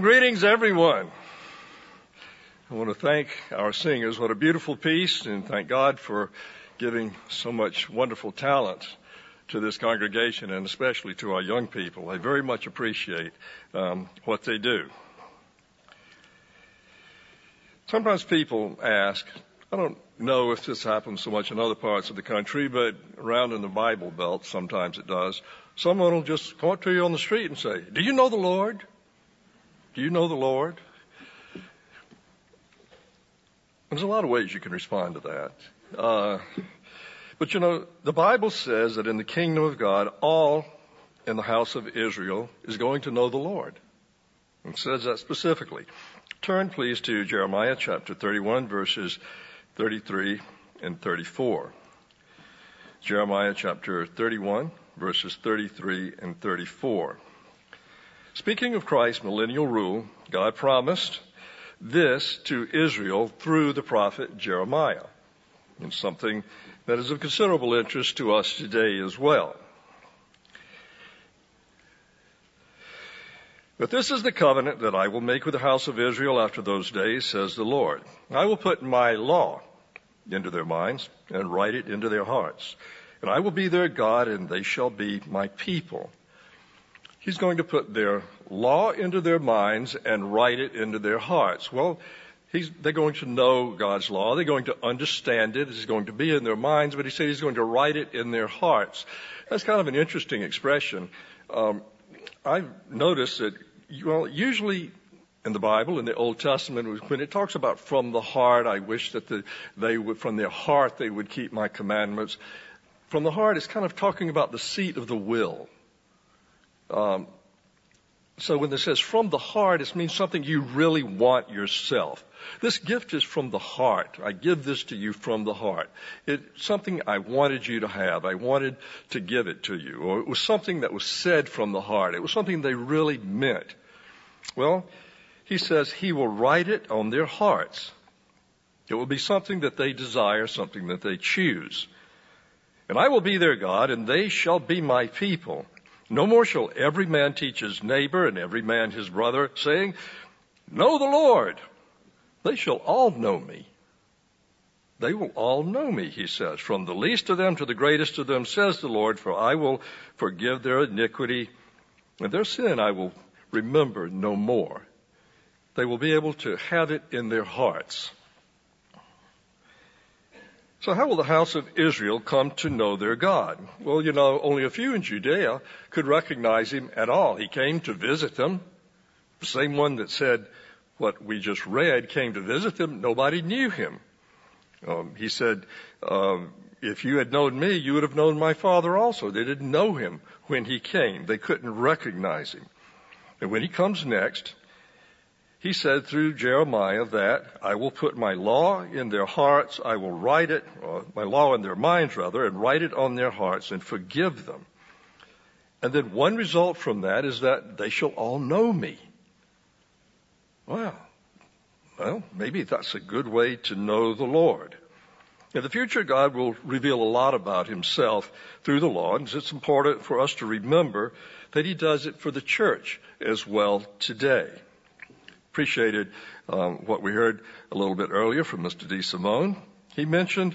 Greetings, everyone. I want to thank our singers. What a beautiful piece, and thank God for giving so much wonderful talent to this congregation and especially to our young people. I very much appreciate um, what they do. Sometimes people ask, I don't know if this happens so much in other parts of the country, but around in the Bible Belt, sometimes it does. Someone will just come up to you on the street and say, Do you know the Lord? Do you know the Lord? There's a lot of ways you can respond to that. Uh, but you know, the Bible says that in the kingdom of God, all in the house of Israel is going to know the Lord. It says that specifically. Turn please to Jeremiah chapter 31 verses 33 and 34. Jeremiah chapter 31 verses 33 and 34. Speaking of Christ's millennial rule, God promised this to Israel through the prophet Jeremiah. And something that is of considerable interest to us today as well. But this is the covenant that I will make with the house of Israel after those days, says the Lord. I will put my law into their minds and write it into their hearts. And I will be their God and they shall be my people. He's going to put their law into their minds and write it into their hearts. Well, they're going to know God's law. They're going to understand it. It's going to be in their minds, but he said he's going to write it in their hearts. That's kind of an interesting expression. Um, I've noticed that, well, usually in the Bible, in the Old Testament, when it talks about from the heart, I wish that the, they would, from their heart, they would keep my commandments. From the heart, it's kind of talking about the seat of the will. Um, so when it says from the heart, it means something you really want yourself. This gift is from the heart. I give this to you from the heart. It's something I wanted you to have. I wanted to give it to you. Or it was something that was said from the heart. It was something they really meant. Well, he says he will write it on their hearts. It will be something that they desire, something that they choose. And I will be their God, and they shall be my people. No more shall every man teach his neighbor and every man his brother, saying, Know the Lord. They shall all know me. They will all know me, he says, from the least of them to the greatest of them, says the Lord, for I will forgive their iniquity and their sin I will remember no more. They will be able to have it in their hearts. So how will the house of Israel come to know their God? Well, you know, only a few in Judea could recognize him at all. He came to visit them. The same one that said what we just read came to visit them. Nobody knew him. Um, he said, um, if you had known me, you would have known my father also. They didn't know him when he came. They couldn't recognize him. And when he comes next, he said through Jeremiah that I will put my law in their hearts, I will write it, my law in their minds rather, and write it on their hearts and forgive them. And then one result from that is that they shall all know me. Well, well, maybe that's a good way to know the Lord. In the future, God will reveal a lot about himself through the law, and it's important for us to remember that he does it for the church as well today appreciated um, what we heard a little bit earlier from Mr. D. Simone. He mentioned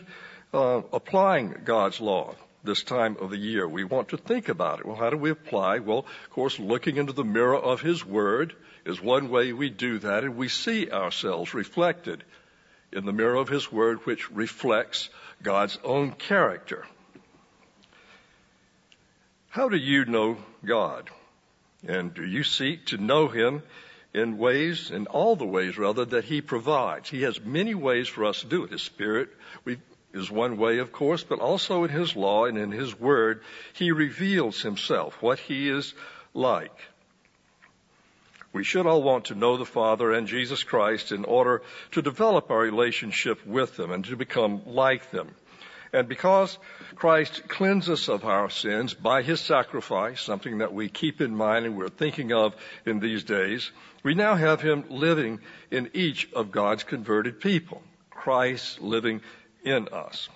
uh, applying God's law this time of the year. We want to think about it. Well, how do we apply? Well, of course, looking into the mirror of His Word is one way we do that, and we see ourselves reflected in the mirror of His Word, which reflects God's own character. How do you know God? And do you seek to know Him in ways, in all the ways rather, that He provides. He has many ways for us to do it. His Spirit is one way, of course, but also in His law and in His Word, He reveals Himself, what He is like. We should all want to know the Father and Jesus Christ in order to develop our relationship with them and to become like them. And because Christ cleanses us of our sins by his sacrifice, something that we keep in mind and we're thinking of in these days, we now have him living in each of God's converted people. Christ living in us.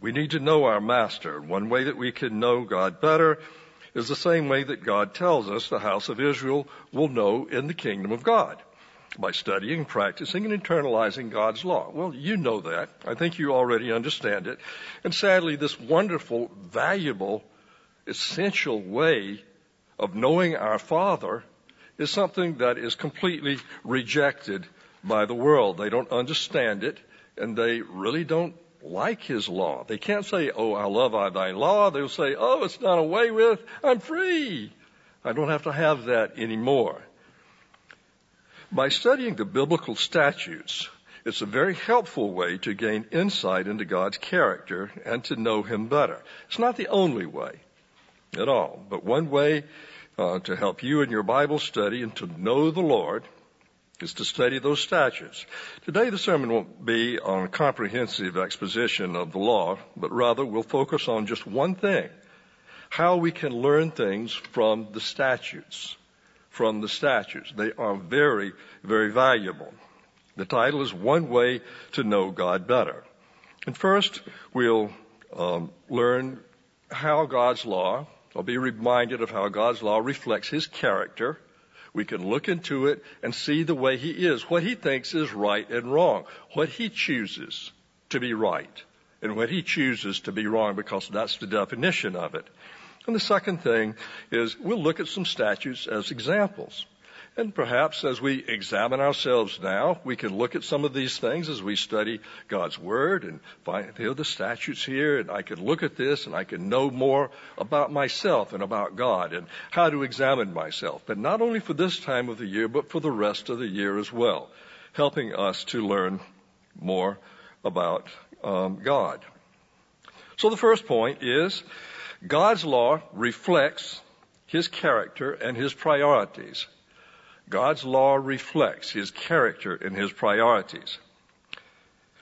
We need to know our master. One way that we can know God better is the same way that God tells us the house of Israel will know in the kingdom of God by studying, practicing, and internalizing God's law. Well, you know that. I think you already understand it. And sadly, this wonderful, valuable, essential way of knowing our Father is something that is completely rejected by the world. They don't understand it, and they really don't like His law. They can't say, Oh, I love thy law. They'll say, Oh, it's done away with. I'm free. I don't have to have that anymore. By studying the biblical statutes, it's a very helpful way to gain insight into God's character and to know Him better. It's not the only way at all, but one way uh, to help you in your Bible study and to know the Lord is to study those statutes. Today the sermon won't be on a comprehensive exposition of the law, but rather we'll focus on just one thing. How we can learn things from the statutes from the statutes. They are very, very valuable. The title is One Way to Know God Better. And first, we'll um, learn how God's law, I'll be reminded of how God's law reflects His character. We can look into it and see the way He is, what He thinks is right and wrong, what He chooses to be right, and what He chooses to be wrong, because that's the definition of it. And the second thing is we'll look at some statutes as examples. And perhaps as we examine ourselves now, we can look at some of these things as we study God's Word and find, know, the statutes here, and I can look at this and I can know more about myself and about God and how to examine myself. But not only for this time of the year, but for the rest of the year as well, helping us to learn more about um, God. So the first point is God's law reflects His character and His priorities. God's law reflects His character and His priorities.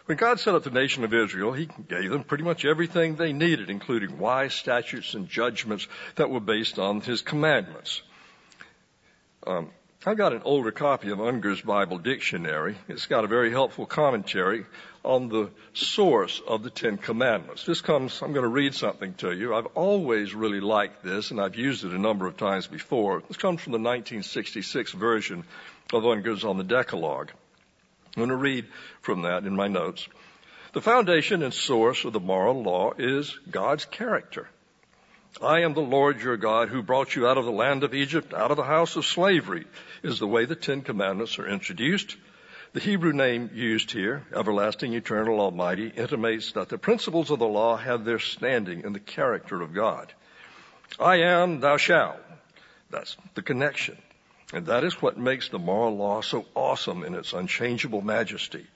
When God set up the nation of Israel, He gave them pretty much everything they needed, including wise statutes and judgments that were based on His commandments. Um, I've got an older copy of Unger's Bible Dictionary. It's got a very helpful commentary on the source of the Ten Commandments. This comes, I'm going to read something to you. I've always really liked this, and I've used it a number of times before. This comes from the 1966 version of Unger's on the Decalogue. I'm going to read from that in my notes. The foundation and source of the moral law is God's character. I am the Lord your God who brought you out of the land of Egypt, out of the house of slavery, is the way the Ten Commandments are introduced. The Hebrew name used here, everlasting, eternal, almighty, intimates that the principles of the law have their standing in the character of God. I am, thou shalt. That's the connection. And that is what makes the moral law so awesome in its unchangeable majesty.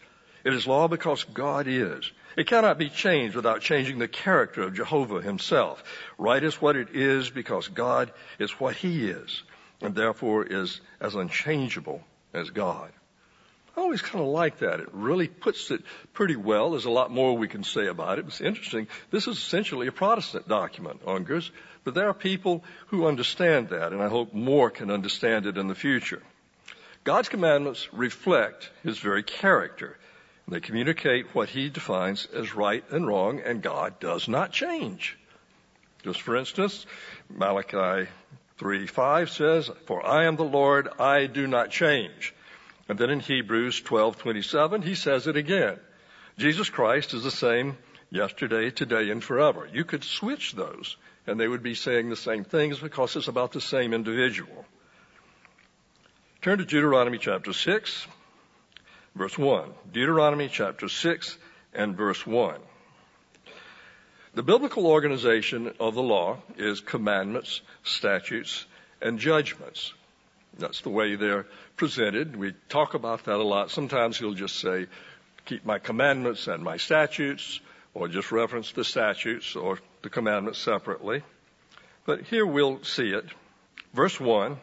It is law because God is. It cannot be changed without changing the character of Jehovah himself. Right is what it is because God is what he is and therefore is as unchangeable as God. I always kind of like that. It really puts it pretty well. There's a lot more we can say about it. It's interesting. This is essentially a Protestant document, Unger's, but there are people who understand that, and I hope more can understand it in the future. God's commandments reflect His very character. They communicate what he defines as right and wrong, and God does not change. Just for instance, Malachi 3 5 says, For I am the Lord, I do not change. And then in Hebrews 12:27 he says it again. Jesus Christ is the same yesterday, today, and forever. You could switch those, and they would be saying the same things because it's about the same individual. Turn to Deuteronomy chapter 6 verse 1. Deuteronomy chapter 6 and verse 1. The biblical organization of the law is commandments, statutes, and judgments. That's the way they're presented. We talk about that a lot. Sometimes he'll just say, keep my commandments and my statutes, or just reference the statutes or the commandments separately. But here we'll see it. Verse 1,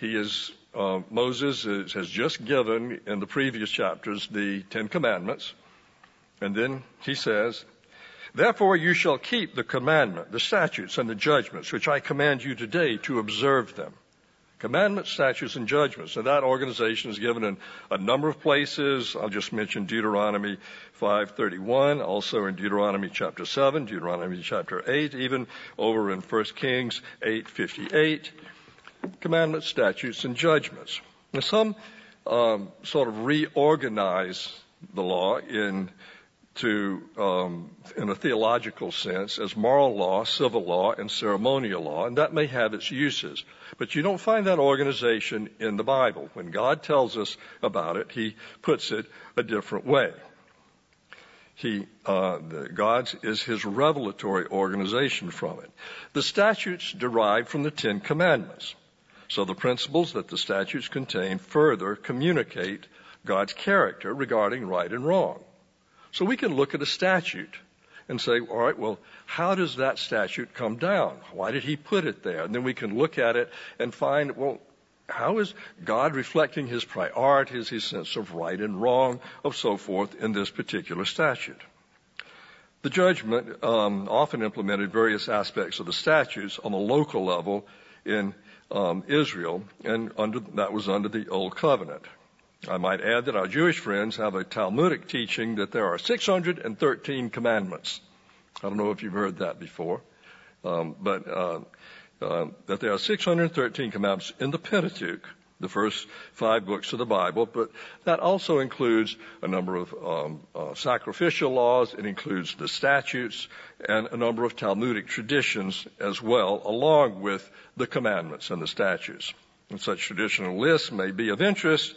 he is uh, Moses is, has just given in the previous chapters the Ten Commandments. And then he says, Therefore you shall keep the commandment, the statutes, and the judgments, which I command you today to observe them. Commandments, statutes, and judgments. And that organization is given in a number of places. I'll just mention Deuteronomy 5:31, also in Deuteronomy chapter 7, Deuteronomy chapter 8, even over in 1 Kings 8:58. Commandments, statutes, and judgments. Now some um, sort of reorganize the law in to, um, in a theological sense, as moral law, civil law, and ceremonial law, and that may have its uses. But you don't find that organization in the Bible. When God tells us about it, He puts it a different way. He, uh, God's is His revelatory organization from it. The statutes derive from the Ten Commandments. So the principles that the statutes contain further communicate God's character regarding right and wrong. So we can look at a statute and say, all right, well, how does that statute come down? Why did he put it there? And then we can look at it and find, well, how is God reflecting his priorities, his sense of right and wrong, of so forth in this particular statute? The judgment um, often implemented various aspects of the statutes on the local level in um, Israel, and under, that was under the Old Covenant. I might add that our Jewish friends have a Talmudic teaching that there are 613 commandments. I don't know if you've heard that before, um, but uh, uh, that there are 613 commandments in the Pentateuch, the first five books of the Bible, but that also includes a number of um, uh, sacrificial laws. It includes the statutes and a number of Talmudic traditions as well, along with the commandments and the statutes. And such traditional lists may be of interest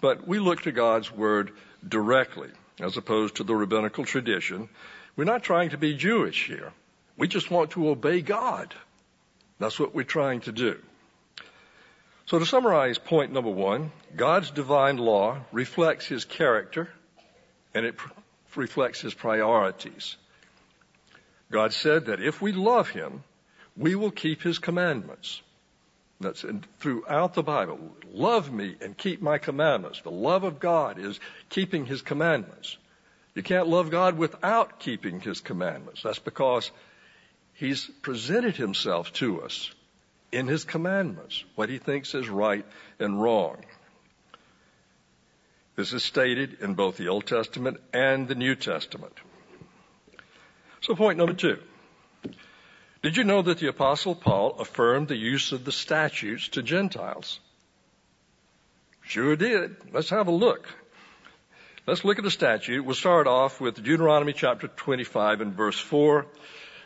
but we look to God's Word directly, as opposed to the rabbinical tradition. We're not trying to be Jewish here. We just want to obey God. That's what we're trying to do. So to summarize point number one, God's divine law reflects His character and it pr- reflects His priorities. God said that if we love Him, we will keep His commandments. That's in, throughout the Bible. Love me and keep my commandments. The love of God is keeping His commandments. You can't love God without keeping His commandments. That's because He's presented Himself to us in His commandments, what He thinks is right and wrong. This is stated in both the Old Testament and the New Testament. So point number two. Did you know that the apostle Paul affirmed the use of the statutes to Gentiles? Sure did. Let's have a look. Let's look at the statute. We'll start off with Deuteronomy chapter 25 and verse 4.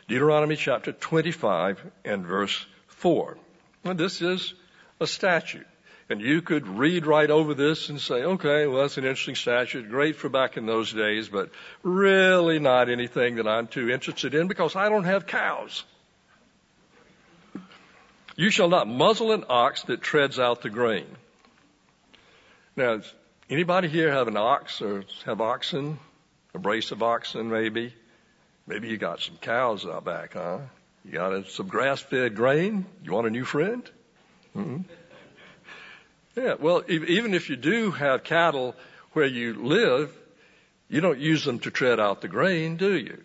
Deuteronomy chapter 25 and verse 4. Now this is a statute. And you could read right over this and say, okay, well, that's an interesting statute, great for back in those days, but really not anything that I'm too interested in because I don't have cows. You shall not muzzle an ox that treads out the grain. Now, anybody here have an ox or have oxen? A brace of oxen maybe? Maybe you got some cows out back, huh? You got some grass-fed grain? You want a new friend? Mm-hmm. Yeah, well, even if you do have cattle where you live, you don't use them to tread out the grain, do you?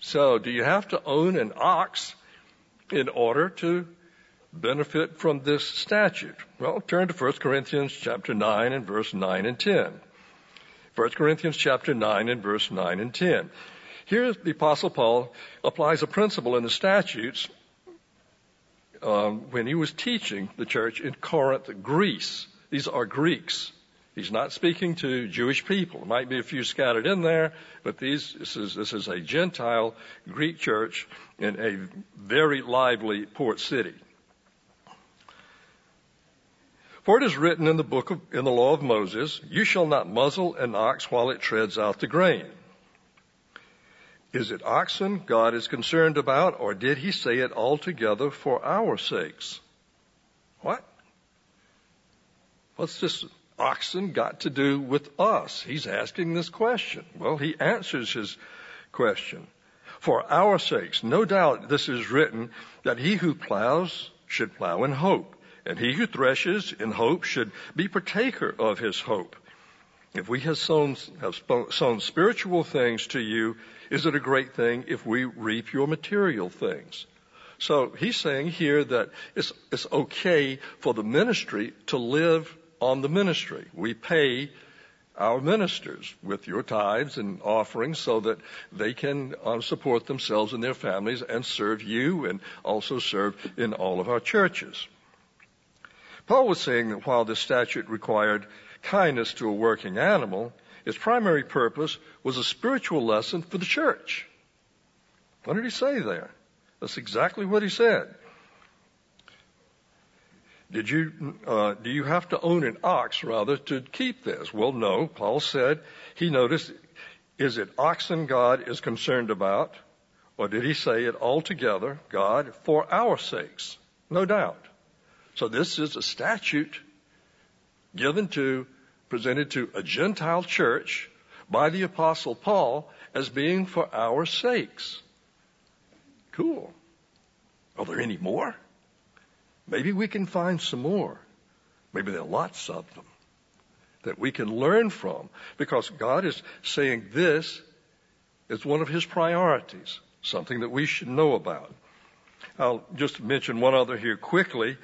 So, do you have to own an ox in order to benefit from this statute? Well, turn to 1 Corinthians chapter 9 and verse 9 and 10. 1 Corinthians chapter 9 and verse 9 and 10. Here the apostle Paul applies a principle in the statutes um, when he was teaching the church in Corinth, Greece. These are Greeks. He's not speaking to Jewish people. There might be a few scattered in there, but these, this is, this is a Gentile Greek church in a very lively port city. For it is written in the book of, in the law of Moses, you shall not muzzle an ox while it treads out the grain. Is it oxen God is concerned about, or did he say it altogether for our sakes? What? What's this oxen got to do with us? He's asking this question. Well, he answers his question. For our sakes, no doubt this is written that he who plows should plow in hope and he who threshes in hope should be partaker of his hope. If we have sown, have sown spiritual things to you, is it a great thing if we reap your material things? So he's saying here that it's, it's okay for the ministry to live on the ministry. We pay our ministers with your tithes and offerings so that they can uh, support themselves and their families and serve you and also serve in all of our churches. Paul was saying that while this statute required kindness to a working animal, its primary purpose was a spiritual lesson for the church. What did he say there? That's exactly what he said. Did you, uh, do you have to own an ox rather to keep this? Well, no. Paul said he noticed, is it oxen God is concerned about? Or did he say it altogether, God, for our sakes? No doubt. So this is a statute given to, presented to a Gentile church by the apostle Paul as being for our sakes. Cool. Are there any more? Maybe we can find some more. Maybe there are lots of them that we can learn from because God is saying this is one of His priorities, something that we should know about. I'll just mention one other here quickly.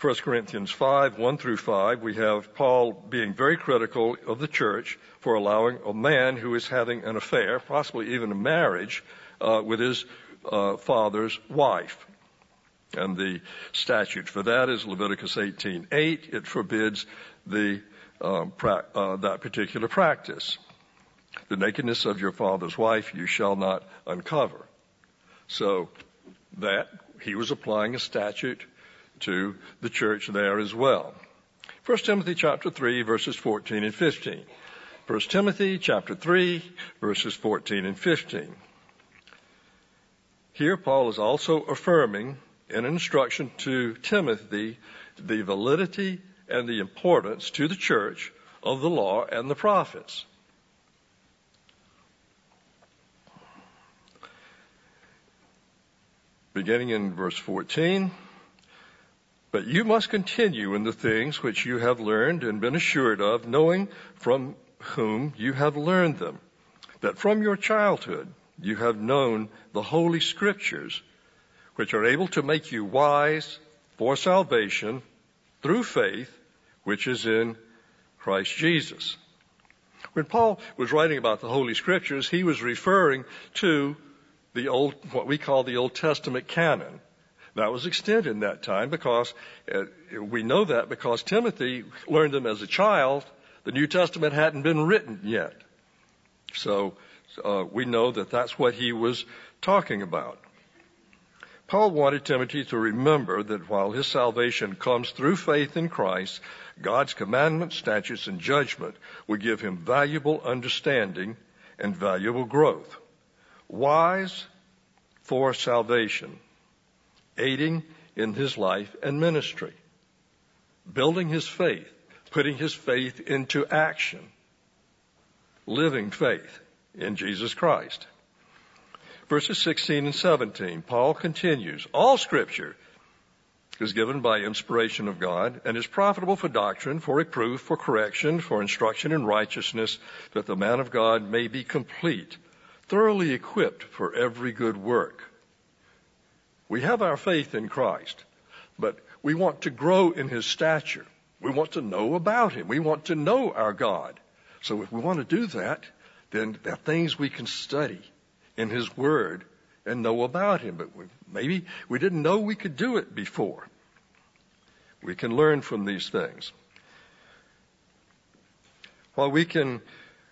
1 Corinthians 5, 1 through 5, we have Paul being very critical of the church for allowing a man who is having an affair, possibly even a marriage, uh, with his uh, father's wife. And the statute for that is Leviticus 18:8. It forbids the um, pra- uh, that particular practice. The nakedness of your father's wife you shall not uncover. So that he was applying a statute to the church there as well. 1 Timothy chapter 3 verses 14 and 15. 1 Timothy chapter 3 verses 14 and 15. Here Paul is also affirming an instruction to Timothy the validity and the importance to the church of the law and the prophets. Beginning in verse 14, but you must continue in the things which you have learned and been assured of, knowing from whom you have learned them, that from your childhood you have known the holy scriptures which are able to make you wise for salvation through faith, which is in Christ Jesus. When Paul was writing about the Holy Scriptures, he was referring to the old, what we call the Old Testament canon. That was extended in that time because uh, we know that because Timothy learned them as a child. The New Testament hadn't been written yet. So uh, we know that that's what he was talking about. Paul wanted Timothy to remember that while his salvation comes through faith in Christ, God's commandments, statutes, and judgment will give him valuable understanding and valuable growth. Wise for salvation, aiding in his life and ministry, building his faith, putting his faith into action, living faith in Jesus Christ verses 16 and 17. Paul continues, all scripture is given by inspiration of God and is profitable for doctrine, for reproof, for correction, for instruction in righteousness, that the man of God may be complete, thoroughly equipped for every good work. We have our faith in Christ, but we want to grow in his stature. We want to know about him. We want to know our God. So if we want to do that, then there are things we can study in His Word and know about Him. But we, maybe we didn't know we could do it before. We can learn from these things. While we can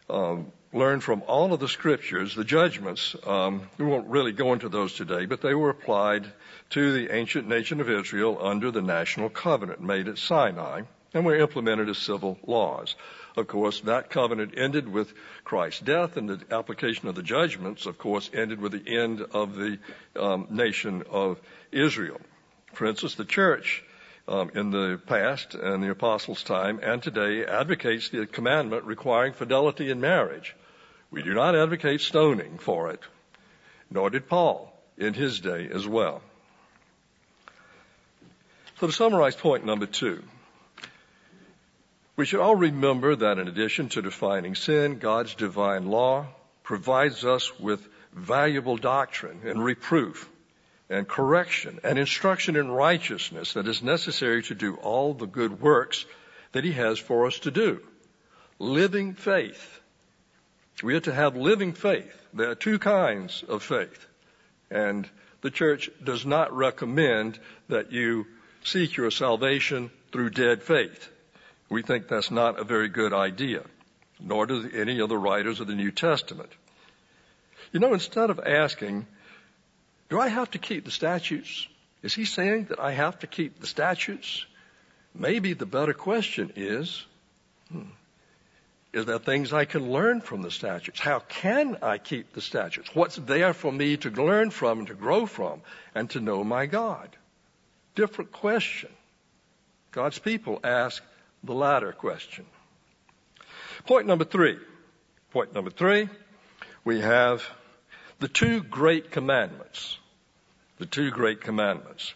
um, learn from all of the scriptures, the judgments, um, we won't really go into those today, but they were applied to the ancient nation of Israel under the national covenant made at Sinai and were implemented as civil laws. Of course, that covenant ended with Christ's death, and the application of the judgments, of course, ended with the end of the um, nation of Israel. For instance, the church um, in the past and the apostles' time and today advocates the commandment requiring fidelity in marriage. We do not advocate stoning for it, nor did Paul in his day as well. So to summarize point number two, we should all remember that in addition to defining sin, God's divine law provides us with valuable doctrine and reproof and correction and instruction in righteousness that is necessary to do all the good works that he has for us to do. Living faith. We are to have living faith. There are two kinds of faith. And the church does not recommend that you seek your salvation through dead faith. We think that's not a very good idea, nor do any of the writers of the New Testament. You know, instead of asking, do I have to keep the statutes? Is he saying that I have to keep the statutes? Maybe the better question is, hmm, is there things I can learn from the statutes? How can I keep the statutes? What's there for me to learn from and to grow from and to know my God? Different question. God's people ask the latter question. Point number three. Point number three, we have the two great commandments. The two great commandments.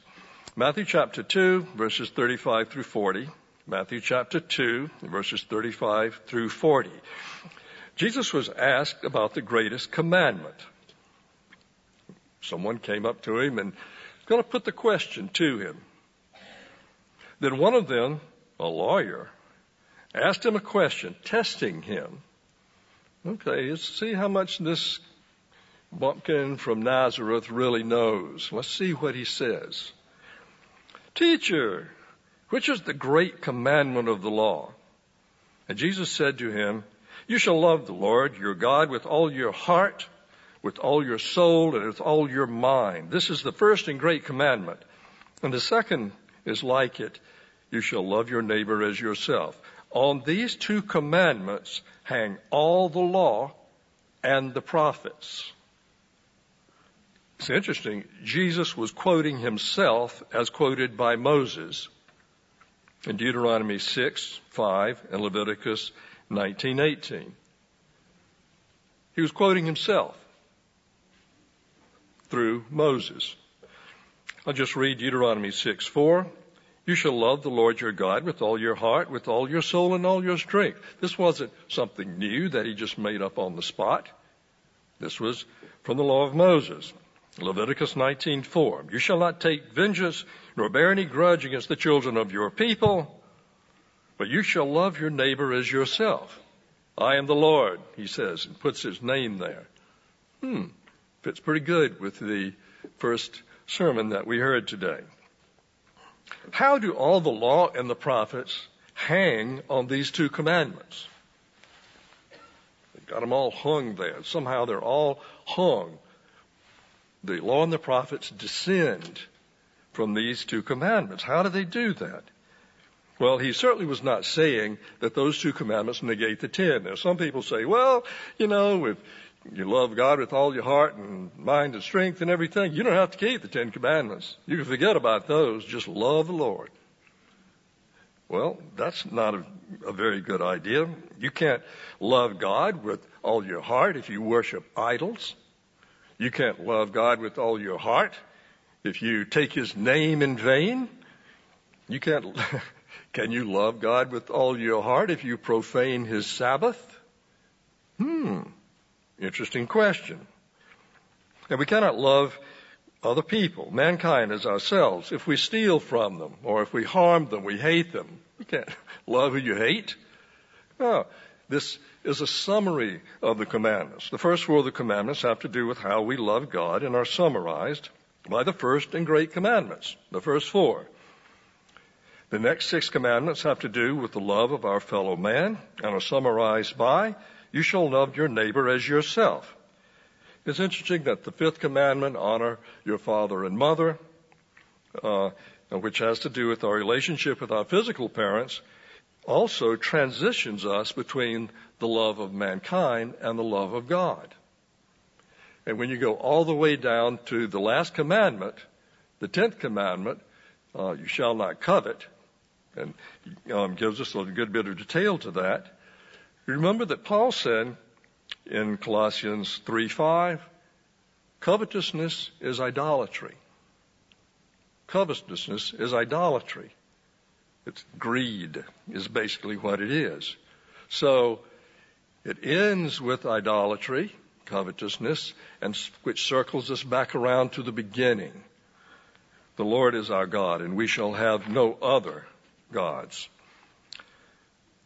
Matthew chapter 2, verses 35 through 40. Matthew chapter 2, verses 35 through 40. Jesus was asked about the greatest commandment. Someone came up to him and was going to put the question to him. Then one of them, a lawyer, asked him a question, testing him. Okay, let's see how much this bumpkin from Nazareth really knows. Let's see what he says. Teacher, which is the great commandment of the law? And Jesus said to him, You shall love the Lord your God with all your heart, with all your soul, and with all your mind. This is the first and great commandment. And the second is like it. You shall love your neighbor as yourself. On these two commandments hang all the law and the prophets. It's interesting. Jesus was quoting himself as quoted by Moses in Deuteronomy 6, 5, and Leviticus 19, 18. He was quoting himself through Moses. I'll just read Deuteronomy 6, 4. You shall love the Lord your God with all your heart, with all your soul, and all your strength. This wasn't something new that he just made up on the spot. This was from the law of Moses. Leviticus 19:4. You shall not take vengeance nor bear any grudge against the children of your people, but you shall love your neighbor as yourself. I am the Lord, he says, and puts his name there. Hmm. Fits pretty good with the first sermon that we heard today. How do all the law and the prophets hang on these two commandments? They've got them all hung there. Somehow they're all hung. The law and the prophets descend from these two commandments. How do they do that? Well, he certainly was not saying that those two commandments negate the ten. Now, some people say, well, you know, if you love God with all your heart and mind and strength and everything, you don't have to keep the Ten Commandments. You can forget about those. Just love the Lord. Well, that's not a, a, very good idea. You can't love God with all your heart if you worship idols. You can't love God with all your heart if you take His name in vain. You can't, can you love God with all your heart if you profane His Sabbath? Hmm. Interesting question. And we cannot love other people, mankind as ourselves, if we steal from them or if we harm them, we hate them. You can't love who you hate. No. This is a summary of the commandments. The first four of the commandments have to do with how we love God and are summarized by the first and great commandments, the first four. The next six commandments have to do with the love of our fellow man and are summarized by you shall love your neighbor as yourself. It's interesting that the fifth commandment, honor your father and mother, uh, which has to do with our relationship with our physical parents, also transitions us between the love of mankind and the love of God. And when you go all the way down to the last commandment, the tenth commandment, uh, you shall not covet, and um, gives us a good bit of detail to that. Remember that Paul said in Colossians 3:5, covetousness is idolatry. Covetousness is idolatry. It's greed is basically what it is. So it ends with idolatry, covetousness, and which circles us back around to the beginning. The Lord is our God, and we shall have no other gods.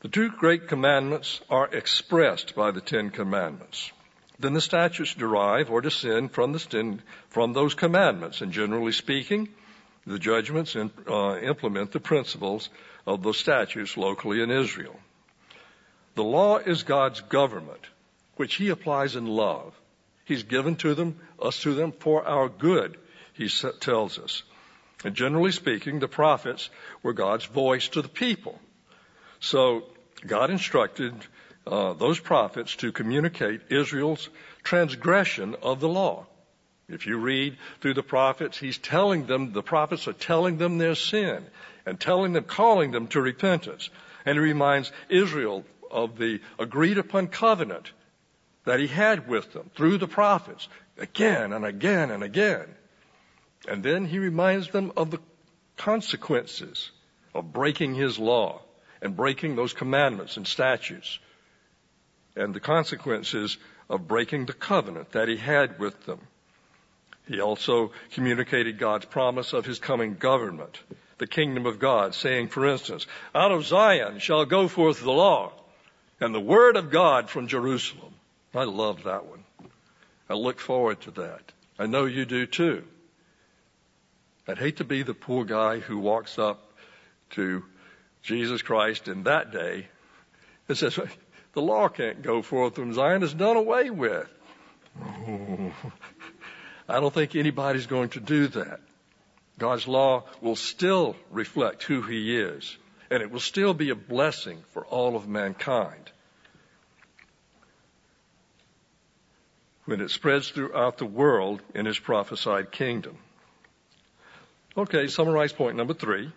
The two great commandments are expressed by the Ten Commandments. Then the statutes derive or descend from, the, from those commandments, and generally speaking, the judgments in, uh, implement the principles of those statutes locally in Israel. The law is God's government, which He applies in love. He's given to them, us to them for our good, He tells us. And generally speaking, the prophets were God's voice to the people. So God instructed uh, those prophets to communicate Israel's transgression of the law. If you read through the prophets, he's telling them, the prophets are telling them their sin and telling them, calling them to repentance. And he reminds Israel of the agreed upon covenant that he had with them through the prophets again and again and again. And then he reminds them of the consequences of breaking his law and breaking those commandments and statutes and the consequences of breaking the covenant that he had with them. He also communicated God's promise of his coming government, the kingdom of God, saying, for instance, out of Zion shall go forth the law and the word of God from Jerusalem. I love that one. I look forward to that. I know you do too. I'd hate to be the poor guy who walks up to Jesus Christ in that day and says, the law can't go forth from Zion. It's done away with. I don't think anybody's going to do that. God's law will still reflect who He is, and it will still be a blessing for all of mankind. When it spreads throughout the world in His prophesied kingdom. Okay, summarize point number three.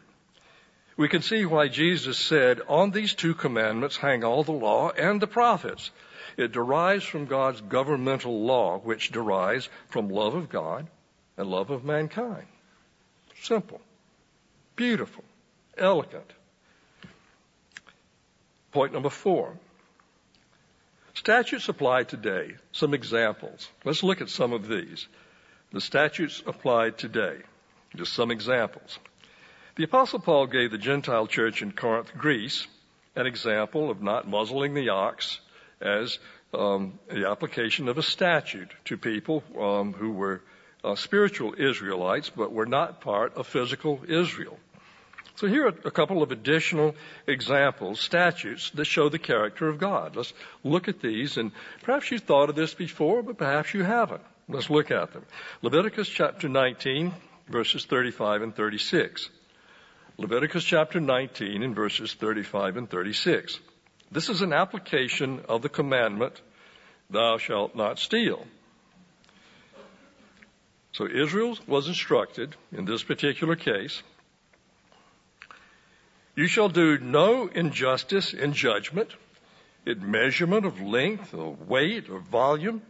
We can see why Jesus said, on these two commandments hang all the law and the prophets. It derives from God's governmental law, which derives from love of God and love of mankind. Simple, beautiful, elegant. Point number four. Statutes applied today. Some examples. Let's look at some of these. The statutes applied today. Just some examples. The Apostle Paul gave the Gentile church in Corinth, Greece, an example of not muzzling the ox as um, the application of a statute to people um, who were uh, spiritual Israelites but were not part of physical Israel. So here are a couple of additional examples, statutes that show the character of God. Let's look at these and perhaps you've thought of this before, but perhaps you haven't. Let's look at them. Leviticus chapter 19 verses 35 and 36. Leviticus chapter 19 and verses 35 and 36. This is an application of the commandment, thou shalt not steal. So Israel was instructed in this particular case, you shall do no injustice in judgment, in measurement of length or weight or volume.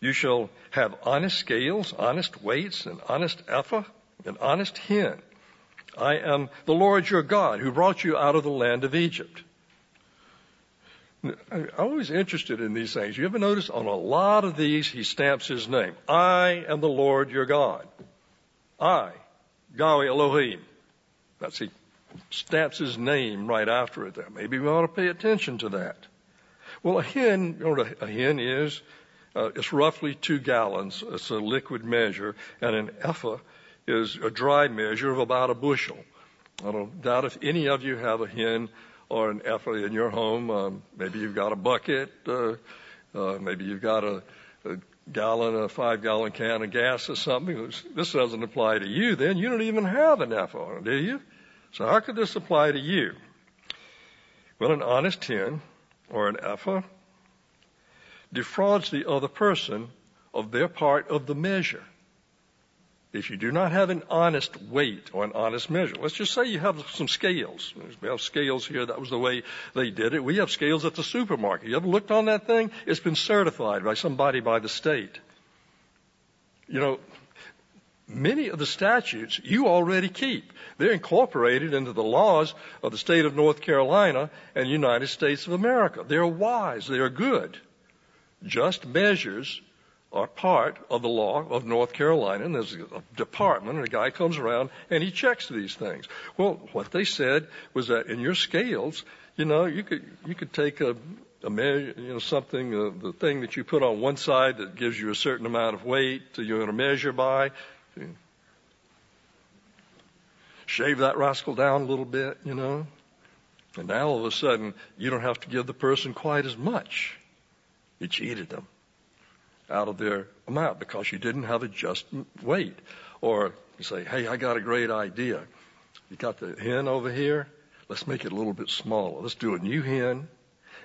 You shall have honest scales, honest weights, and honest ephah, and honest hin. I am the Lord your God who brought you out of the land of Egypt. I'm always interested in these things. You ever notice on a lot of these, he stamps his name. I am the Lord your God. I, Yahweh Elohim. That's he stamps his name right after it there. Maybe we ought to pay attention to that. Well, a hin, you know what a hin is? Uh, it's roughly two gallons. It's a liquid measure, and an ephah is a dry measure of about a bushel. I don't doubt if any of you have a hin or an ephah in your home. Um, maybe you've got a bucket. Uh, uh, maybe you've got a, a gallon, a five gallon can of gas or something. This doesn't apply to you then. You don't even have an ephah, do you? So how could this apply to you? Well, an honest hin or an ephah defrauds the other person of their part of the measure if you do not have an honest weight or an honest measure, let's just say you have some scales. We have scales here. That was the way they did it. We have scales at the supermarket. You ever looked on that thing? It's been certified by somebody by the state. You know, many of the statutes you already keep. They're incorporated into the laws of the state of North Carolina and United States of America. They're wise. They're good. Just measures are part of the law of North Carolina, and there's a department, and a guy comes around and he checks these things. Well, what they said was that in your scales, you know, you could you could take a, a measure, you know, something, uh, the thing that you put on one side that gives you a certain amount of weight that you're going to measure by. Shave that rascal down a little bit, you know. And now all of a sudden, you don't have to give the person quite as much. You cheated them out of their amount because you didn't have a just weight. Or you say, hey, I got a great idea. You got the hin over here? Let's make it a little bit smaller. Let's do a new hin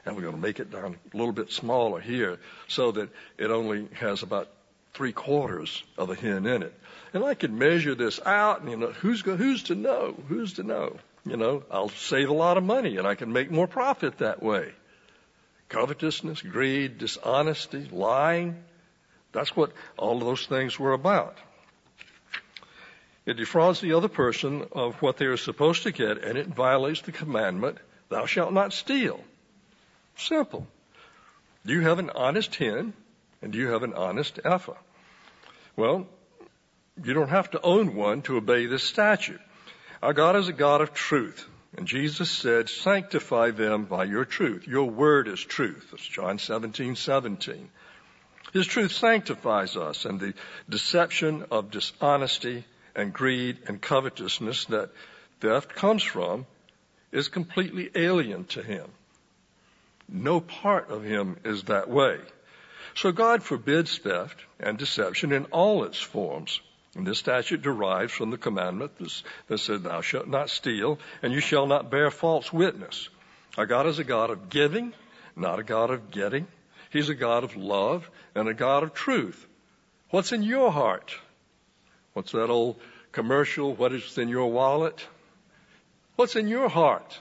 and we're going to make it down a little bit smaller here so that it only has about three quarters of a hin in it. And I can measure this out and you know, who's, who's to know? Who's to know? You know, I'll save a lot of money and I can make more profit that way. Covetousness, greed, dishonesty, lying, that's what all of those things were about. It defrauds the other person of what they are supposed to get, and it violates the commandment, thou shalt not steal. Simple. Do you have an honest hin, and do you have an honest ephah? Well, you don't have to own one to obey this statute. Our God is a God of truth. And Jesus said, sanctify them by your truth. Your word is truth. That's John 17, 17. His truth sanctifies us, and the deception of dishonesty and greed and covetousness that theft comes from is completely alien to him. No part of him is that way. So God forbids theft and deception in all its forms. And this statute derives from the commandment that said, Thou shalt not steal, and you shall not bear false witness. Our God is a God of giving, not a God of getting. He's a God of love and a God of truth. What's in your heart? What's that old commercial? What is in your wallet? What's in your heart?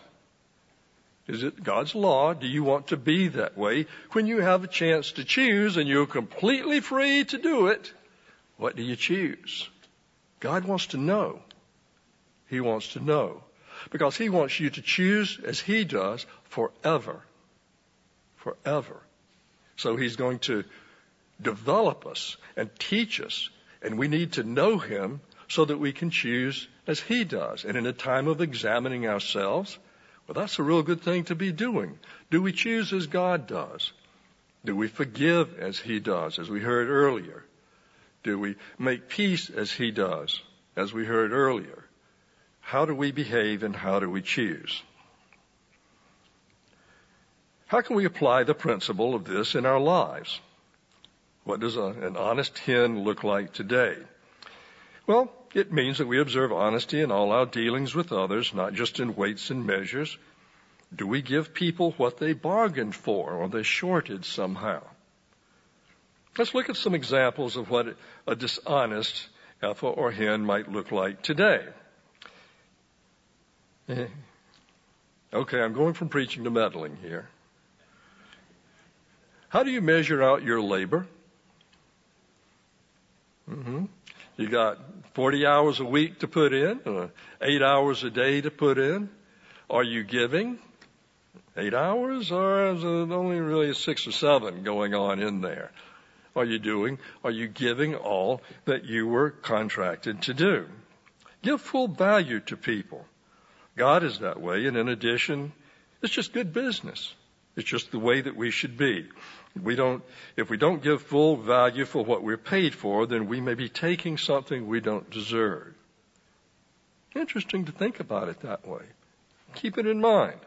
Is it God's law? Do you want to be that way? When you have a chance to choose and you're completely free to do it, what do you choose? God wants to know. He wants to know. Because He wants you to choose as He does forever. Forever. So He's going to develop us and teach us. And we need to know Him so that we can choose as He does. And in a time of examining ourselves, well, that's a real good thing to be doing. Do we choose as God does? Do we forgive as He does, as we heard earlier? Do we make peace as He does, as we heard earlier? How do we behave and how do we choose? How can we apply the principle of this in our lives? What does a, an honest hin look like today? Well, it means that we observe honesty in all our dealings with others, not just in weights and measures. Do we give people what they bargained for or they shorted somehow? Let's look at some examples of what a dishonest ephah or hin might look like today. Eh. Okay, I'm going from preaching to meddling here. How do you measure out your labor? Mm-hmm. You got 40 hours a week to put in, or eight hours a day to put in. Are you giving eight hours, or is it only really six or seven going on in there? Are you doing? Are you giving all that you were contracted to do? Give full value to people. God is that way, and in addition, it's just good business. It's just the way that we should be. We don't, if we don't give full value for what we're paid for, then we may be taking something we don't deserve. Interesting to think about it that way. Keep it in mind.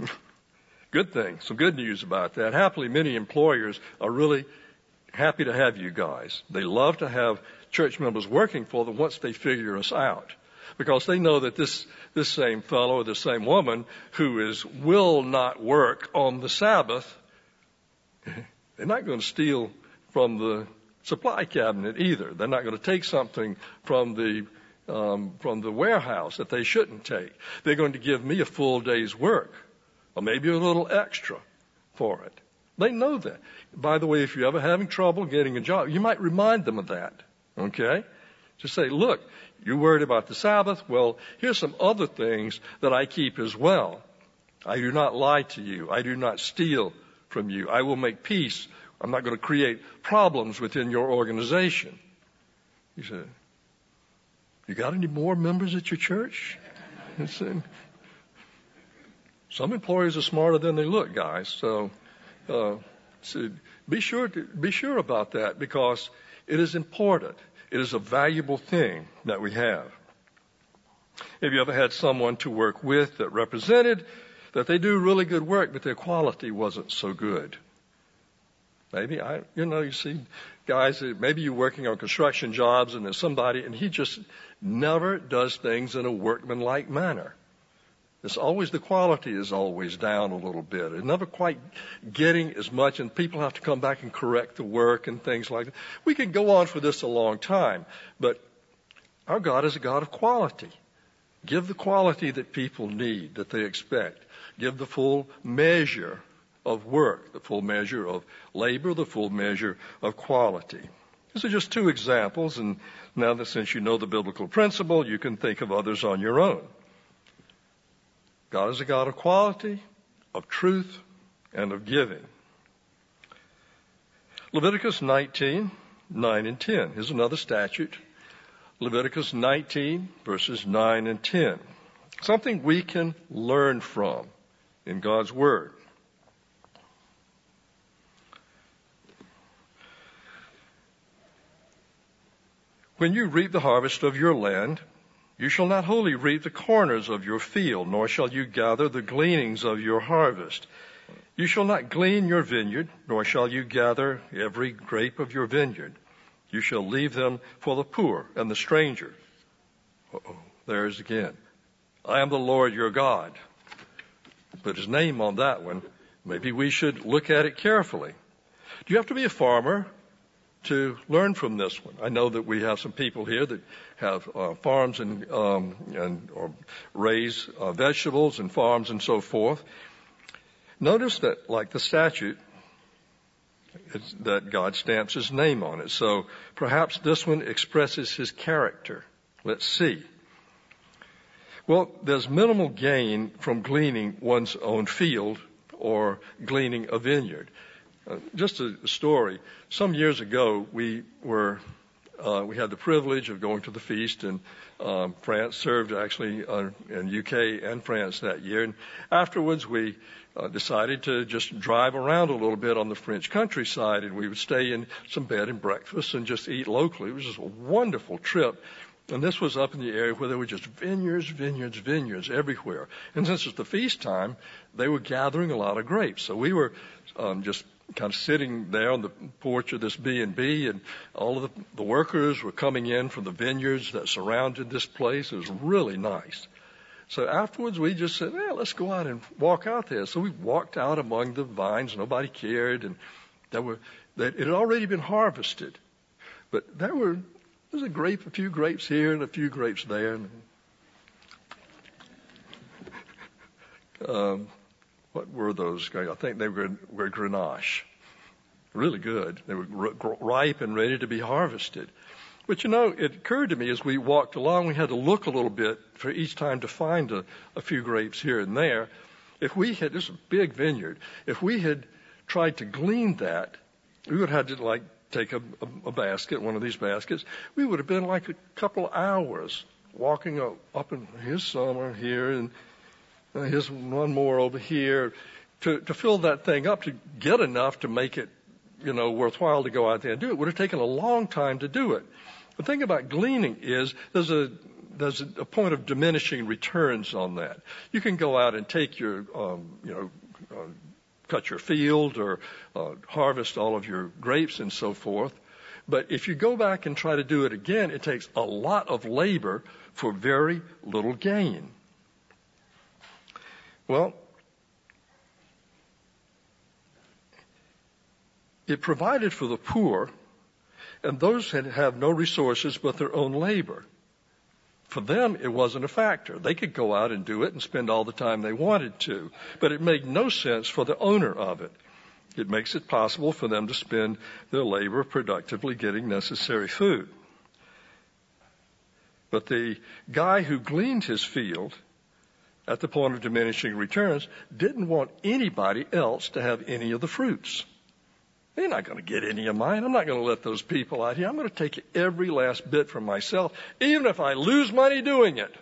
good thing, some good news about that. Happily, many employers are really happy to have you guys. They love to have church members working for them once they figure us out because they know that this, this same fellow or the same woman who is will not work on the Sabbath, they're not going to steal from the supply cabinet either. They're not going to take something from the um, from the warehouse that they shouldn't take. They're going to give me a full day's work, or maybe a little extra for it. They know that. By the way, if you're ever having trouble getting a job, you might remind them of that. Okay? Just say, look, you're worried about the Sabbath? Well, here's some other things that I keep as well. I do not lie to you. I do not steal from you. I will make peace I'm not going to create problems within your organization. He said, You got any more members at your church? Said, Some employees are smarter than they look, guys. So, uh, so be sure to, be sure about that because it is important. It is a valuable thing that we have. Have you ever had someone to work with that represented that they do really good work, but their quality wasn't so good? Maybe I, you know, you see guys maybe you're working on construction jobs and there's somebody and he just never does things in a workmanlike manner. It's always the quality is always down a little bit. It's never quite getting as much, and people have to come back and correct the work and things like that. We could go on for this a long time, but our God is a God of quality. Give the quality that people need, that they expect. Give the full measure of work, the full measure of labor, the full measure of quality. These are just two examples, and now that since you know the biblical principle, you can think of others on your own. God is a God of quality, of truth, and of giving. Leviticus 19, 9 and 10. Here's another statute. Leviticus 19, verses 9 and 10. Something we can learn from in God's Word. When you reap the harvest of your land, you shall not wholly reap the corners of your field, nor shall you gather the gleanings of your harvest. You shall not glean your vineyard, nor shall you gather every grape of your vineyard. You shall leave them for the poor and the stranger. Uh-oh, there's again. I am the Lord your God. Put his name on that one. Maybe we should look at it carefully. Do you have to be a farmer to learn from this one. I know that we have some people here that have uh, farms and um, and or raise uh, vegetables and farms and so forth. Notice that, like the statute, that God stamps His name on it. So perhaps this one expresses His character. Let's see. Well, there's minimal gain from gleaning one's own field or gleaning a vineyard. Uh, just a story. Some years ago, we were uh, we had the privilege of going to the feast in um, France. Served actually uh, in UK and France that year, and afterwards we uh, decided to just drive around a little bit on the French countryside, and we would stay in some bed and breakfast and just eat locally. It was just a wonderful trip. And this was up in the area where there were just vineyards, vineyards, vineyards everywhere. And since it's the feast time, they were gathering a lot of grapes. So we were um, just kind of sitting there on the porch of this B&B and all of the, the workers were coming in from the vineyards that surrounded this place. It was really nice. So afterwards we just said, yeah, let's go out and walk out there. So we walked out among the vines. Nobody cared and there were, that it had already been harvested. But there were, there was a grape, a few grapes here and a few grapes there. And, um, what were those? I think they were, were Grenache. Really good. They were ripe and ready to be harvested. But you know, it occurred to me as we walked along, we had to look a little bit for each time to find a, a few grapes here and there. If we had, this is a big vineyard, if we had tried to glean that, we would have had to like take a, a, a basket, one of these baskets. We would have been like a couple hours walking up, up in his summer here and uh, here's one more over here. To, to fill that thing up, to get enough to make it, you know, worthwhile to go out there and do it would have taken a long time to do it. The thing about gleaning is there's a there's a point of diminishing returns on that. You can go out and take your, um, you know, uh, cut your field or uh, harvest all of your grapes and so forth. But if you go back and try to do it again, it takes a lot of labor for very little gain. Well, it provided for the poor and those that have no resources but their own labor. For them, it wasn't a factor. They could go out and do it and spend all the time they wanted to, but it made no sense for the owner of it. It makes it possible for them to spend their labor productively getting necessary food. But the guy who gleaned his field at the point of diminishing returns, didn't want anybody else to have any of the fruits. They're not going to get any of mine. I'm not going to let those people out here. I'm going to take every last bit for myself, even if I lose money doing it.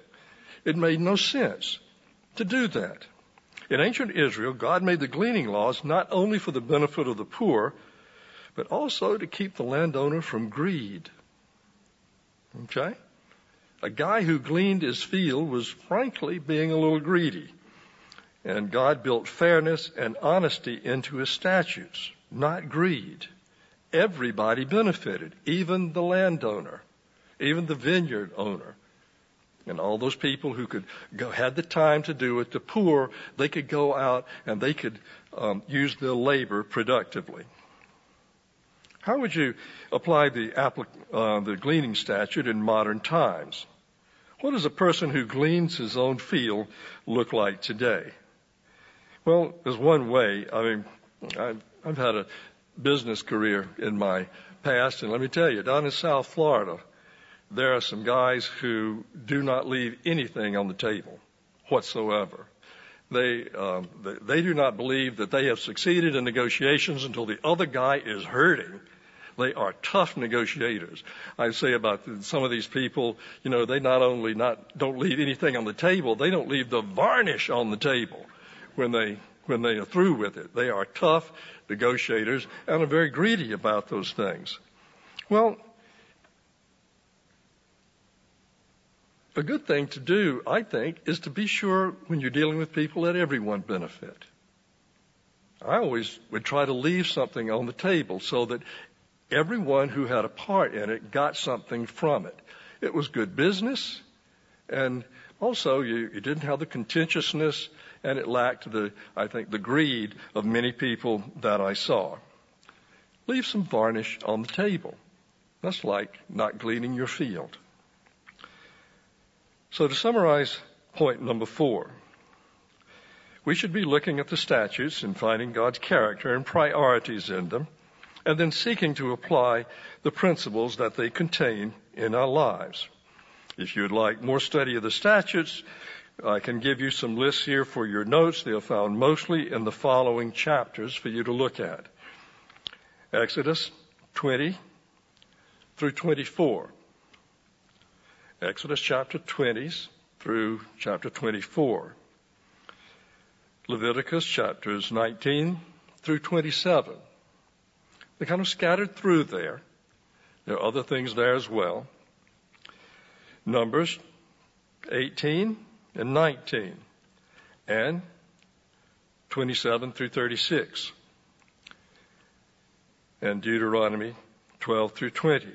It made no sense to do that. In ancient Israel, God made the gleaning laws not only for the benefit of the poor, but also to keep the landowner from greed. Okay? A guy who gleaned his field was frankly being a little greedy. And God built fairness and honesty into his statutes, not greed. Everybody benefited, even the landowner, even the vineyard owner. And all those people who could go, had the time to do it, the poor, they could go out and they could um, use their labor productively. How would you apply the, uh, the gleaning statute in modern times? What does a person who gleans his own field look like today? Well, there's one way. I mean, I've, I've had a business career in my past, and let me tell you, down in South Florida, there are some guys who do not leave anything on the table whatsoever. They, um, they, they do not believe that they have succeeded in negotiations until the other guy is hurting. They are tough negotiators. I say about some of these people, you know, they not only not don't leave anything on the table, they don't leave the varnish on the table when they when they are through with it. They are tough negotiators and are very greedy about those things. Well, a good thing to do, I think, is to be sure when you're dealing with people that everyone benefit. I always would try to leave something on the table so that everyone who had a part in it got something from it. It was good business, and also you, you didn't have the contentiousness, and it lacked the, I think, the greed of many people that I saw. Leave some varnish on the table. That's like not gleaning your field. So to summarize point number four, we should be looking at the statutes and finding God's character and priorities in them, and then seeking to apply the principles that they contain in our lives. If you'd like more study of the statutes, I can give you some lists here for your notes. They are found mostly in the following chapters for you to look at. Exodus 20 through 24. Exodus chapter 20 through chapter 24. Leviticus chapters 19 through 27. They're kind of scattered through there. There are other things there as well. Numbers 18 and 19 and 27 through 36 and Deuteronomy 12 through 20.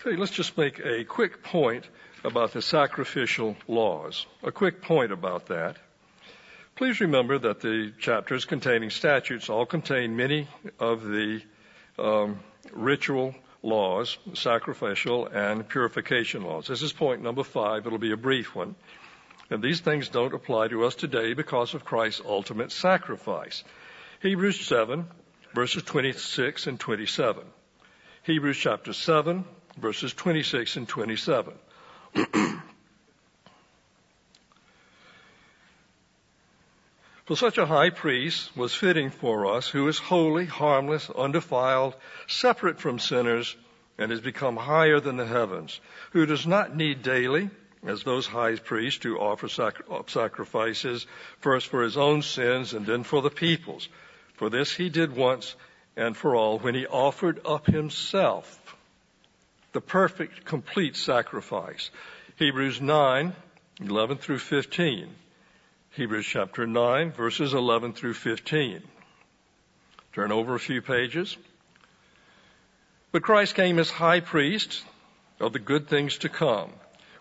Okay, let's just make a quick point about the sacrificial laws. A quick point about that. Please remember that the chapters containing statutes all contain many of the um, ritual laws, sacrificial and purification laws. This is point number five. It'll be a brief one. And these things don't apply to us today because of Christ's ultimate sacrifice. Hebrews 7, verses 26 and 27. Hebrews chapter 7, verses 26 and 27. For such a high priest was fitting for us, who is holy, harmless, undefiled, separate from sinners, and has become higher than the heavens, who does not need daily, as those high priests, to offer sacrifices, first for his own sins and then for the people's. For this he did once and for all when he offered up himself the perfect, complete sacrifice. Hebrews 9, 11 through 15. Hebrews chapter 9, verses 11 through 15. Turn over a few pages. But Christ came as high priest of the good things to come,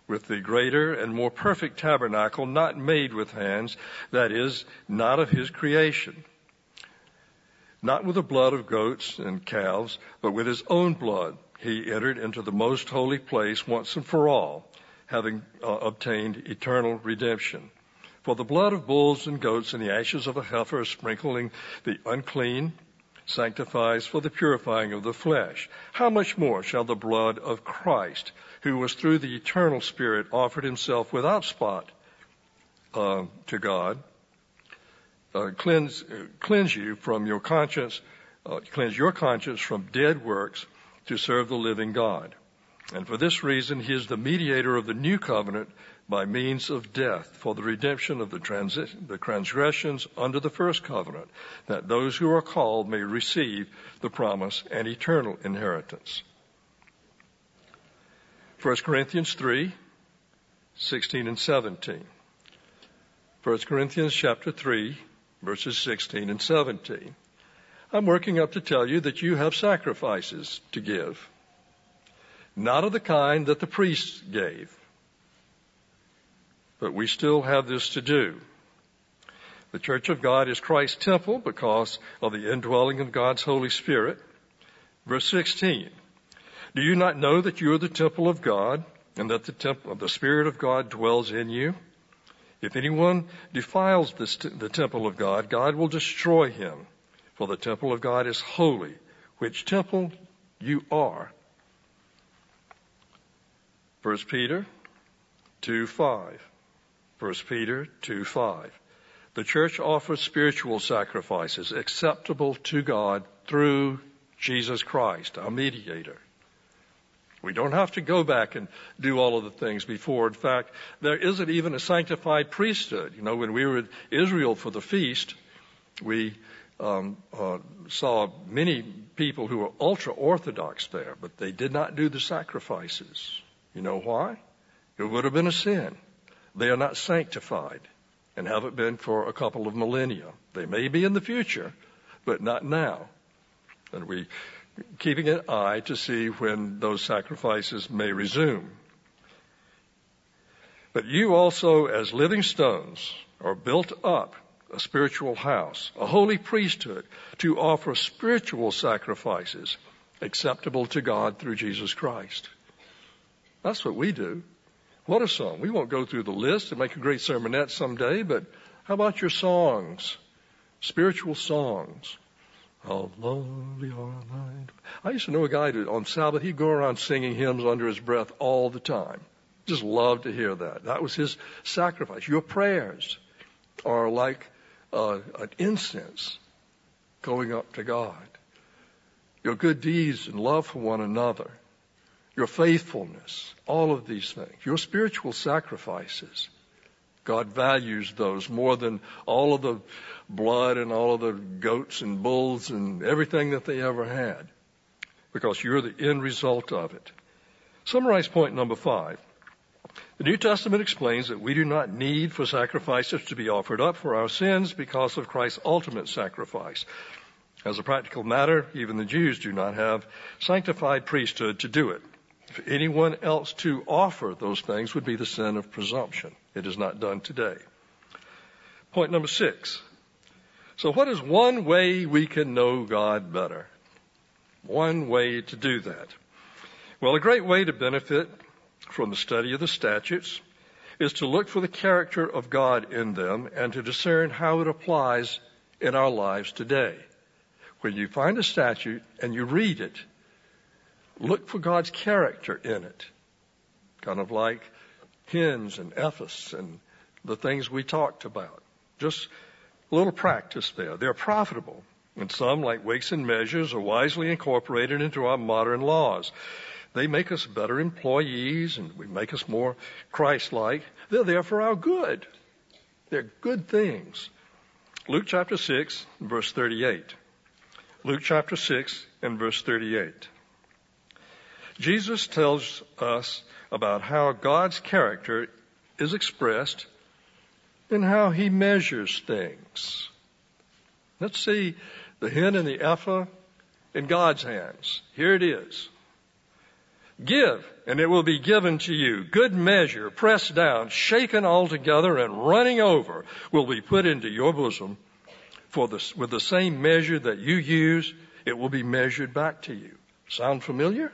with the greater and more perfect tabernacle not made with hands, that is, not of his creation. Not with the blood of goats and calves, but with his own blood he entered into the most holy place once and for all, having uh, obtained eternal redemption. For the blood of bulls and goats and the ashes of a heifer sprinkling the unclean sanctifies for the purifying of the flesh. How much more shall the blood of Christ, who was through the eternal Spirit offered himself without spot uh, to God, uh, cleanse, uh, cleanse you from your conscience, uh, cleanse your conscience from dead works to serve the living God. And for this reason, he is the mediator of the new covenant by means of death for the redemption of the, transi- the transgressions under the first covenant, that those who are called may receive the promise and eternal inheritance. 1 Corinthians 3, 16 and 17. 1 Corinthians chapter 3, verses 16 and 17. I'm working up to tell you that you have sacrifices to give, not of the kind that the priests gave but we still have this to do. The church of God is Christ's temple because of the indwelling of God's Holy Spirit. Verse 16. Do you not know that you are the temple of God and that the temple, of the Spirit of God dwells in you? If anyone defiles this, the temple of God, God will destroy him. For the temple of God is holy, which temple you are. 1 Peter 2 5. 1 Peter 2 5. The church offers spiritual sacrifices acceptable to God through Jesus Christ, our mediator. We don't have to go back and do all of the things before. In fact, there isn't even a sanctified priesthood. You know, when we were in Israel for the feast, we um, uh, saw many people who were ultra orthodox there, but they did not do the sacrifices. You know why? It would have been a sin. They are not sanctified and haven't been for a couple of millennia. They may be in the future, but not now. And we keeping an eye to see when those sacrifices may resume. But you also, as living stones, are built up a spiritual house, a holy priesthood, to offer spiritual sacrifices acceptable to God through Jesus Christ. That's what we do. What a song. We won't go through the list and make a great sermonette someday, but how about your songs? Spiritual songs. How lovely are thine. I used to know a guy who on Sabbath, he'd go around singing hymns under his breath all the time. Just loved to hear that. That was his sacrifice. Your prayers are like uh, an incense going up to God. Your good deeds and love for one another your faithfulness, all of these things, your spiritual sacrifices. God values those more than all of the blood and all of the goats and bulls and everything that they ever had. Because you're the end result of it. Summarize point number five. The New Testament explains that we do not need for sacrifices to be offered up for our sins because of Christ's ultimate sacrifice. As a practical matter, even the Jews do not have sanctified priesthood to do it. For anyone else to offer those things would be the sin of presumption. It is not done today. Point number six. So what is one way we can know God better? One way to do that. Well, a great way to benefit from the study of the statutes is to look for the character of God in them and to discern how it applies in our lives today. When you find a statute and you read it, Look for God's character in it. Kind of like hins and ephahs and the things we talked about. Just a little practice there. They're profitable. And some, like weights and measures, are wisely incorporated into our modern laws. They make us better employees and we make us more Christ-like. They're there for our good. They're good things. Luke chapter 6, verse 38. Luke chapter 6 and verse 38. Jesus tells us about how God's character is expressed in how he measures things. Let's see the hin and the ephah in God's hands. Here it is. Give, and it will be given to you. Good measure, pressed down, shaken all together, and running over will be put into your bosom. For with the same measure that you use, it will be measured back to you. Sound familiar?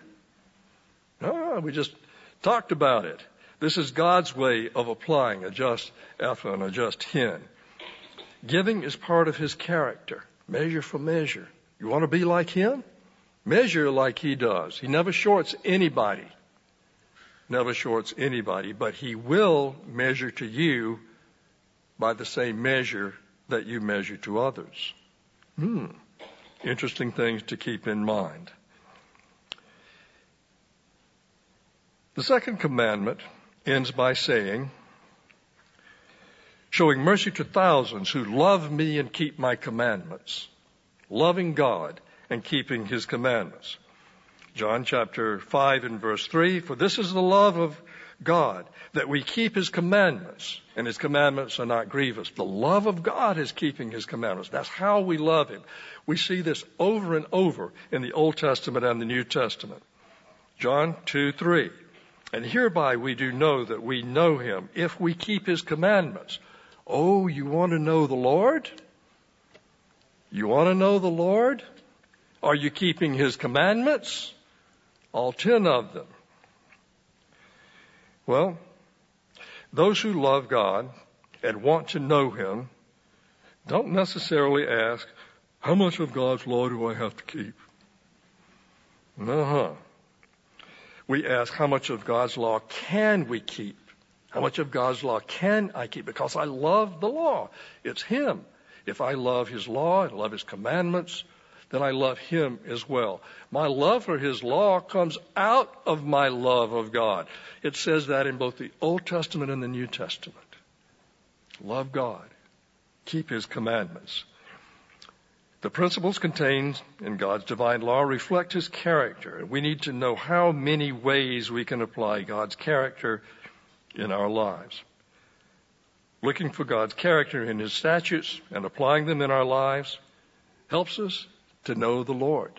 No, we just talked about it. This is God's way of applying a just ephah and a just hin. Giving is part of his character. Measure for measure. You want to be like him? Measure like he does. He never shorts anybody. Never shorts anybody, but he will measure to you by the same measure that you measure to others. Hmm. Interesting things to keep in mind. The second commandment ends by saying, showing mercy to thousands who love me and keep my commandments. Loving God and keeping his commandments. John chapter 5 and verse 3, for this is the love of God, that we keep his commandments, and his commandments are not grievous. The love of God is keeping his commandments. That's how we love him. We see this over and over in the Old Testament and the New Testament. John 2, 3. And hereby we do know that we know him if we keep his commandments. Oh, you want to know the Lord? You want to know the Lord? Are you keeping his commandments? All ten of them. Well, those who love God and want to know him don't necessarily ask, how much of God's law do I have to keep? Uh-huh. We ask, how much of God's law can we keep? How much of God's law can I keep? Because I love the law. It's Him. If I love His law and love His commandments, then I love Him as well. My love for His law comes out of my love of God. It says that in both the Old Testament and the New Testament. Love God. Keep His commandments. The principles contained in God's divine law reflect His character. We need to know how many ways we can apply God's character in our lives. Looking for God's character in His statutes and applying them in our lives helps us to know the Lord.